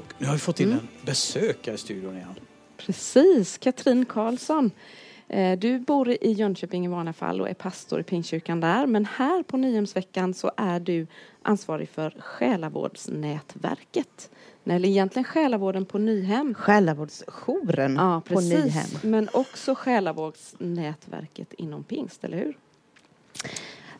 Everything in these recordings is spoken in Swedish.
Och nu har vi fått in en besökare i studion igen. Precis, Katrin Karlsson. Eh, Du bor i Jönköping i vanliga fall och är pastor i Pingstkyrkan där. Men här på Nyhemsveckan så är du ansvarig för Själavårdsnätverket. Nej, Eller egentligen Själavården på Nyhem. Själavårdsjouren Ja, på Nyhem. precis. Men också Själavårdsnätverket inom pingst, eller hur?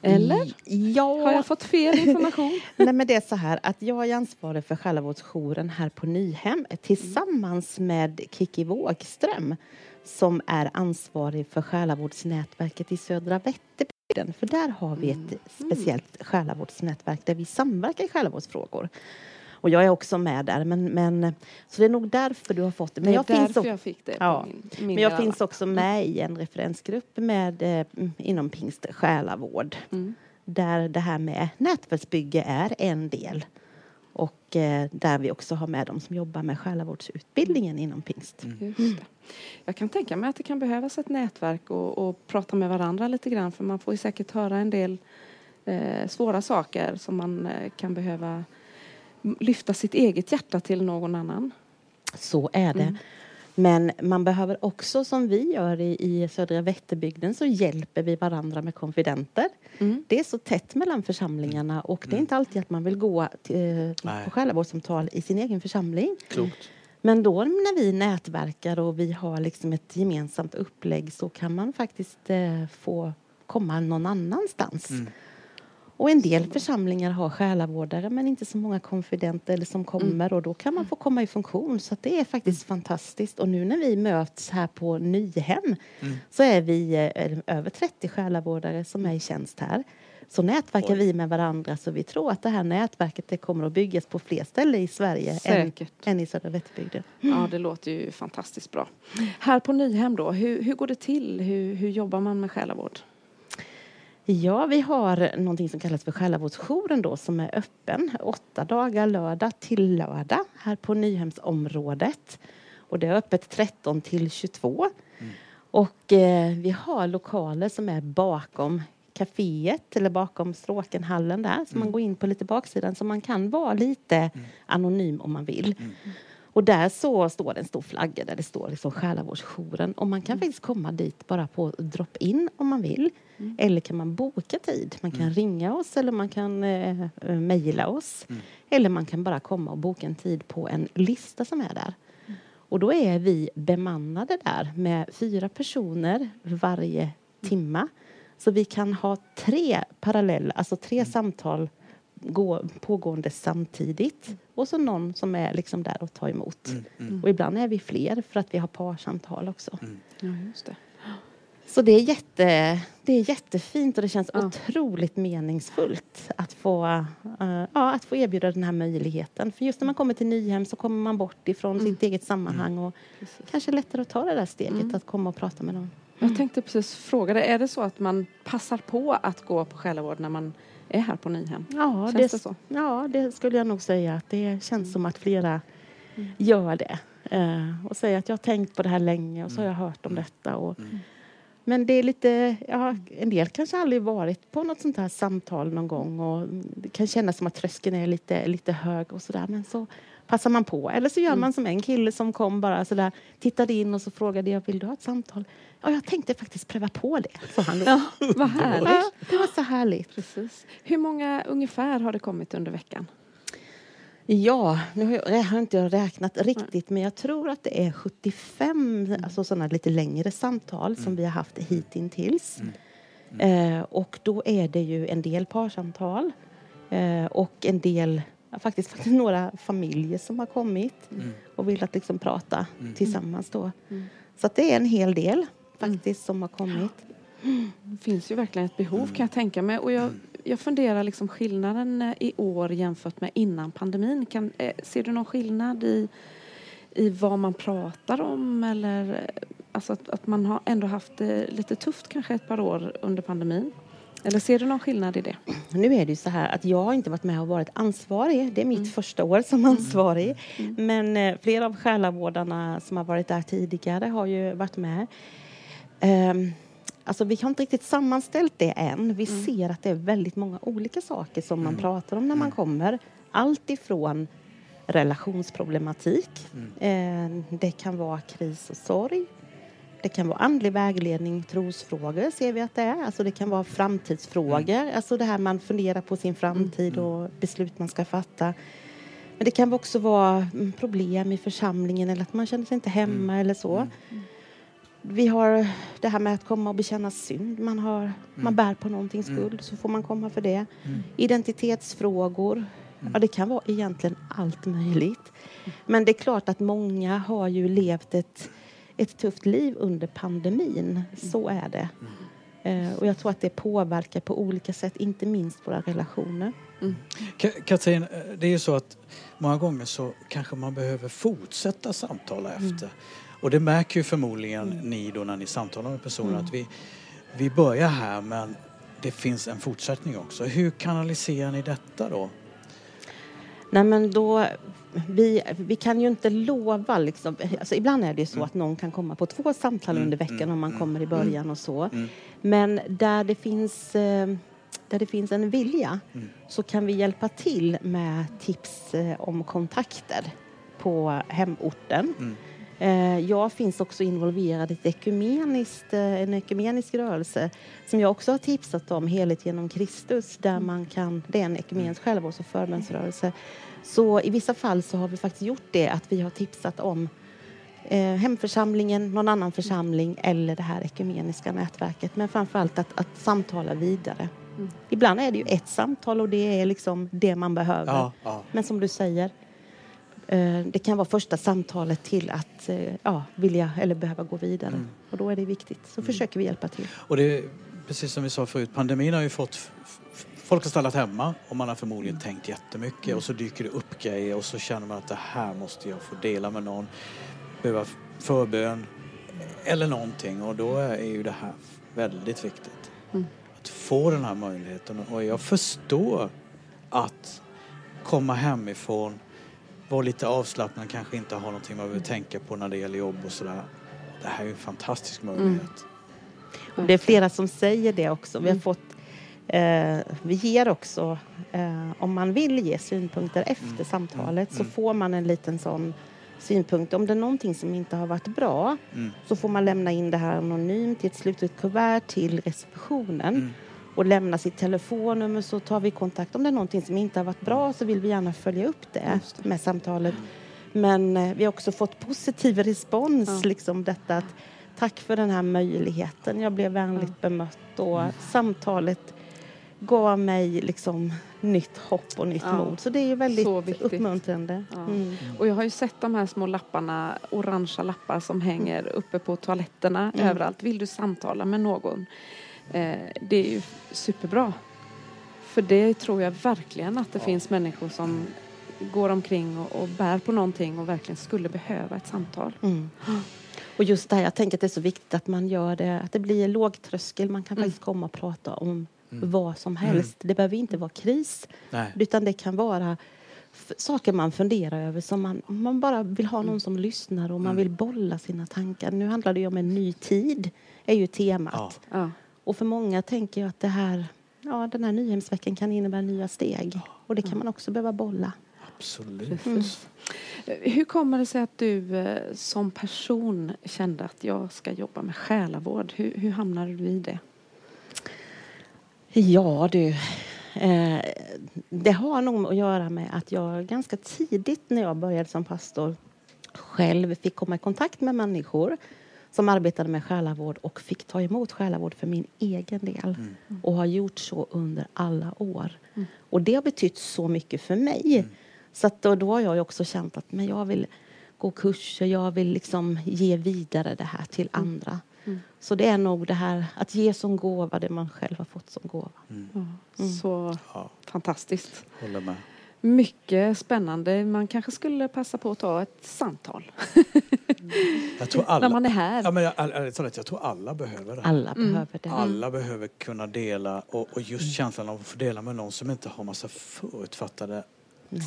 Eller? Ja, Har jag fått fel information? Nej, men det är så här att jag är ansvarig för själavårdsjouren här på Nyhem tillsammans med Kiki Wågström som är ansvarig för själavårdsnätverket i Södra Vätterbygden. För där har vi ett speciellt själavårdsnätverk där vi samverkar i själavårdsfrågor. Och jag är också med där, men, men så det är nog därför du har fått det. Men det är jag, finns också, jag fick det på Ja, min, min men jag finns också med i en referensgrupp med, eh, inom pingst själavård Mm. där det här med nätverksbygge är en del. Och eh, där vi också har med dem som jobbar med själavårdsutbildningen inom pingst. Just det. Jag kan tänka mig att det kan behövas ett nätverk och, och prata med varandra lite grann för man får ju säkert höra en del eh, svåra saker som man eh, kan behöva lyfta sitt eget hjärta till någon annan. Så är det. Men man behöver också, som vi gör i, i Södra Vätterbygden, så hjälper vi varandra med konfidenter. Mm. Det är så tätt mellan församlingarna och det är inte alltid att man vill gå till, Nej. på själavårdssamtal i sin egen församling. Klokt. Men då när vi nätverkar och vi har liksom ett gemensamt upplägg så kan man faktiskt eh, få komma någon annanstans. Mm. Och en del församlingar har själavårdare men inte så många konfidenter eller som kommer och då kan man få komma i funktion. Så det är faktiskt fantastiskt. Och nu när vi möts här på Nyhem så är vi eh, över 30 själavårdare som är i tjänst här. Så nätverkar Oj. vi med varandra så vi tror att det här nätverket det kommer att byggas på fler ställen i Sverige än, än i Södra Vätterbygden. Ja, det låter ju fantastiskt bra. Här på Nyhem då, hur, hur går det till? Hur, hur jobbar man med själavård? Ja, vi har någonting som kallas för själavårdsjouren då som är öppen åtta dagar lördag till lördag här på Nyhemsområdet. Och det är öppet 13 till 22. Och eh, vi har lokaler som är bakom kaféet eller bakom Stråkenhallen där. Så man går in på lite baksidan så man kan vara lite anonym om man vill. Och där så står det en stor flagga där det står liksom Själavårdsjouren. Och man kan faktiskt komma dit bara på drop-in om man vill. Eller kan man boka tid. Man kan ringa oss eller man kan eh, eh, mejla oss. Eller man kan bara komma och boka en tid på en lista som är där. Och då är vi bemannade där med fyra personer varje timma. Så vi kan ha tre parallella, alltså tre samtal gå, pågående samtidigt. Och så någon som är liksom där och tar emot. Och ibland är vi fler för att vi har parsamtal också. Ja, just det. Så det är, jätte, det är jättefint och det känns Ja. otroligt meningsfullt att få, eh, ja, att få erbjuda den här möjligheten. För just när man kommer till Nyhem så kommer man bort ifrån sitt eget sammanhang och kanske lättare att ta det där steget att komma och prata med någon. Jag tänkte precis fråga dig, är det så att man passar på att gå på själavård när man är här på Nyhem? Ja, Känns det, det så? ja, det skulle jag nog säga att det känns som att flera gör det. Eh, och säger att jag har tänkt på det här länge och så har jag hört om detta. Och, Men det är lite, ja, en del kanske aldrig varit på något sånt här samtal någon gång och det kan kännas som att tröskeln är lite, lite hög och sådär. Men så passar man på. Eller så gör man som en kille som kom bara sådär, tittade in och så frågade jag, vill du ha ett samtal? Ja, jag tänkte faktiskt pröva på det, sa han då. Ja, vad härligt. Ja, det var så härligt. Precis. Hur många ungefär har det kommit under veckan? Ja, nu har jag, jag har inte jag räknat riktigt men jag tror att det är 75 alltså sådana lite längre samtal som vi har haft hittills. Eh, och då är det ju en del parsamtal eh, och en del, faktiskt, faktiskt några familjer som har kommit och vill att liksom prata tillsammans då. Så att det är en hel del faktiskt som har kommit. Det finns ju verkligen ett behov kan jag tänka mig. Och jag, jag funderar liksom skillnaden eh, i år jämfört med innan pandemin. Kan, eh, ser du någon skillnad i, i vad man pratar om? Eller eh, alltså att, att man har ändå haft det lite tufft kanske ett par år under pandemin? Eller ser du någon skillnad i det? Nu är det ju så här att jag har inte varit med och varit ansvarig. Det är mitt första år som ansvarig. Men eh, flera av själavårdarna som har varit där tidigare har ju varit med. Ehm, alltså vi har inte riktigt sammanställt det än. Vi ser att det är väldigt många olika saker som man pratar om när man kommer. Allt ifrån relationsproblematik. Eh, det kan vara kris och sorg. Det kan vara andlig vägledning, trosfrågor ser vi att det är. Alltså det kan vara framtidsfrågor, alltså det här man funderar på sin framtid och beslut man ska fatta. Men det kan också vara mm, problem i församlingen eller att man känner sig inte hemma eller så. Vi har det här med att komma och bekänna synd. Man, har, man bär på någonting skuld, så får man komma för det. Identitetsfrågor. Ja, det kan vara egentligen allt möjligt. Men det är klart att många har ju levt ett, ett tufft liv under pandemin. Så är det. Eh, och jag tror att det påverkar på olika sätt, inte minst våra relationer. Ka- Katrin, eh, det är ju så att många gånger så kanske man behöver fortsätta samtala efter. Och det märker ju förmodligen ni då när ni samtalar med personer att vi, vi börjar här men det finns en fortsättning också. Hur kanaliserar ni detta då? Nej, men då, vi, vi kan ju inte lova. Liksom, alltså, ibland är det ju så att någon kan komma på två samtal under veckan om man kommer i början och så. Men där det finns eh, där det finns en vilja så kan vi hjälpa till med tips eh, om kontakter på hemorten. Eh, Jag finns också involverad i ett ekumeniskt, eh, en ekumenisk rörelse som jag också har tipsat om, Helhet genom Kristus, där man kan, det är en ekumenisk självvårds och förbönsrörelse. Så i vissa fall så har vi faktiskt gjort det, att vi har tipsat om eh, hemförsamlingen, någon annan församling eller det här ekumeniska nätverket. Men framförallt att, att samtala vidare. Ibland är det ju ett samtal och det är liksom det man behöver. Ja, ja. Men som du säger, eh, det kan vara första samtalet till att eh, ja, vilja eller behöva gå vidare. Mm. Och då är det viktigt. Så försöker vi hjälpa till. Och det är precis som vi sa förut, pandemin har ju fått Folk har stannat hemma och man har förmodligen tänkt jättemycket och så dyker det upp grejer och så känner man att det här måste jag få dela med någon. Behöva förbön eller någonting och då är ju det här väldigt viktigt. Att få den här möjligheten och jag förstår att komma hemifrån, vara lite avslappnad, kanske inte ha någonting man behöver tänka på när det gäller jobb och sådär. Det här är ju en fantastisk möjlighet. Och det är flera som säger det också. Vi har fått Eh, vi ger också, eh, om man vill ge synpunkter efter samtalet så får man en liten sån synpunkt. Om det är någonting som inte har varit bra så får man lämna in det här anonymt i ett slutet kuvert till receptionen och lämna sitt telefonnummer så tar vi kontakt. Om det är någonting som inte har varit bra så vill vi gärna följa upp det med samtalet. Men eh, vi har också fått positiv respons, liksom detta att tack för den här möjligheten. Jag blev vänligt bemött och samtalet gav mig liksom nytt hopp och nytt Ja. mod. Så det är ju väldigt uppmuntrande. Ja. Mm. Och jag har ju sett de här små lapparna, orangea lappar som hänger uppe på toaletterna Mm. överallt. Vill du samtala med någon? Eh, det är ju superbra. För det tror jag verkligen att det finns människor som går omkring och, och bär på någonting och verkligen skulle behöva ett samtal. Mm. Och just det här, jag tänker att det är så viktigt att man gör det, att det blir låg tröskel. Man kan Mm. faktiskt komma och prata om vad som helst. Det behöver inte vara kris, Nej. utan det kan vara saker man funderar över som man, man bara vill ha någon som lyssnar och man vill bolla sina tankar. Nu handlar det ju om en ny tid, är ju temat. Ja. Ja. Och för många tänker jag att det här, ja, den här Nyhemsveckan kan innebära nya steg. Och det kan man också behöva bolla. Absolut. Eh, Hur kommer det sig att du eh, som person kände att jag ska jobba med själavård? Hur, hur hamnade du i det? Ja du, eh, det har nog att göra med att jag ganska tidigt när jag började som pastor själv fick komma i kontakt med människor som arbetade med själavård och fick ta emot själavård för min egen del och har gjort så under alla år. Och det har betytt så mycket för mig. Så att då, då har jag ju också känt att men jag vill gå kurser, jag vill liksom ge vidare det här till andra. Så det är nog det här att ge som gåva det man själv har fått som gåva. Så Ja, fantastiskt. håller med. Mycket spännande. Man kanske skulle passa på att ta ett samtal Jag tror alla, när man är här. Ja, men jag, talat, jag tror alla behöver det. Alla behöver det. Alla behöver kunna dela och, och just känslan av att få dela med någon som inte har massa förutfattade äh,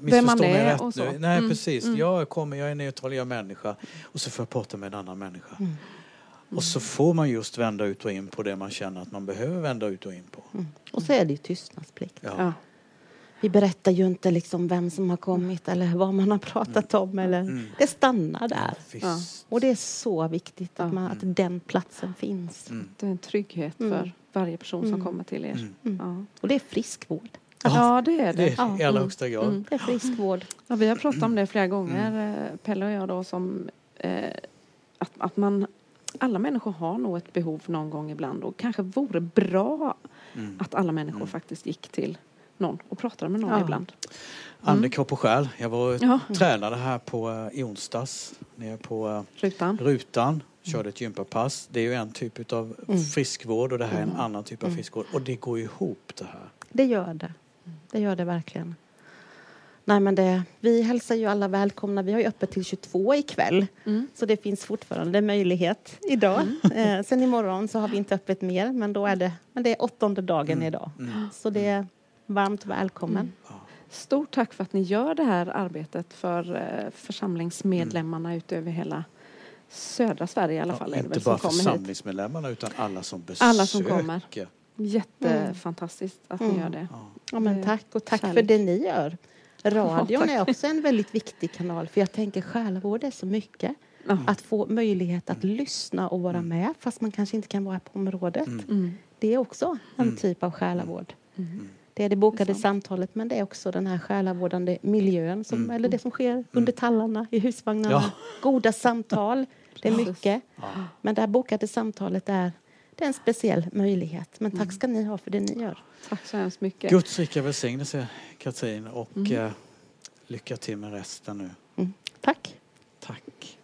Vem man är rätt och så. nu. Nej Mm, precis. Jag kommer, jag är neutral, jag är människa och så får jag prata med en annan människa. Och så får man just vända ut och in på det man känner att man behöver vända ut och in på. Och så är det ju tystnadsplikt. Ja. Ja. Vi berättar ju inte liksom vem som har kommit eller vad man har pratat om. Eller, Det stannar där. Visst. Och det är så viktigt att, Ja. man, att den platsen finns. Mm. Det är en trygghet Mm. för varje person som Mm. kommer till er. Mm. Ja. Och det är friskvård. ja, det är Det det. är Ja. i allra Mm. högsta grad. Mm. Det är friskvård. Ja, vi har pratat om det flera gånger, eh, Pelle och jag då, som eh, att, att man alla människor har nog ett behov någon gång ibland och kanske vore bra Mm. att alla människor Mm. faktiskt gick till någon och pratade med någon Ja. ibland. Ande, kropp och själ. Jag var Ja. tränade här på, eh, i onsdags nere på eh, Rutan. Rutan. Körde ett gympapass. Det är ju en typ av Mm. friskvård och det här är en Mm. annan typ av Mm. friskvård. Och det går ihop det här. Det gör det. Det gör det verkligen. Nej, men det, vi hälsar ju alla välkomna. Vi har ju öppet till 22 ikväll. Mm. Så det finns fortfarande möjlighet idag. Eh, sen imorgon så har vi inte öppet mer, men då är det, men det är åttonde dagen Mm. idag. Mm. Så det är varmt välkommen. Mm. Ja. Stort tack för att ni gör det här arbetet för eh, församlingsmedlemmarna ut över hela södra Sverige i alla fall. det inte bara som kommer hit. församlingsmedlemmarna utan alla som besöker. Alla som kommer. Jättefantastiskt att ni Mm. gör det. Ja. Ja, men tack och tack kärlek. för det ni gör. Radion tack. är också en väldigt viktig kanal för jag tänker själavård är så mycket. Ja. Att få möjlighet att lyssna och vara Mm. med fast man kanske inte kan vara på området. Mm. Mm. Det är också en Mm. typ av själavård. Mm. Det är det bokade Det är samtalet men det är också den här själavårdande miljön som, Mm. eller det som sker under tallarna, i husvagnarna. Ja. Goda samtal, det är mycket. Ja. Men det här bokade samtalet är, det är en speciell möjlighet. Men tack ska ni ha för det ni gör. Tack så hemskt mycket. Guds rika välsignelse Katrin och Mm. eh, lycka till med resten nu. Mm. Tack. Tack.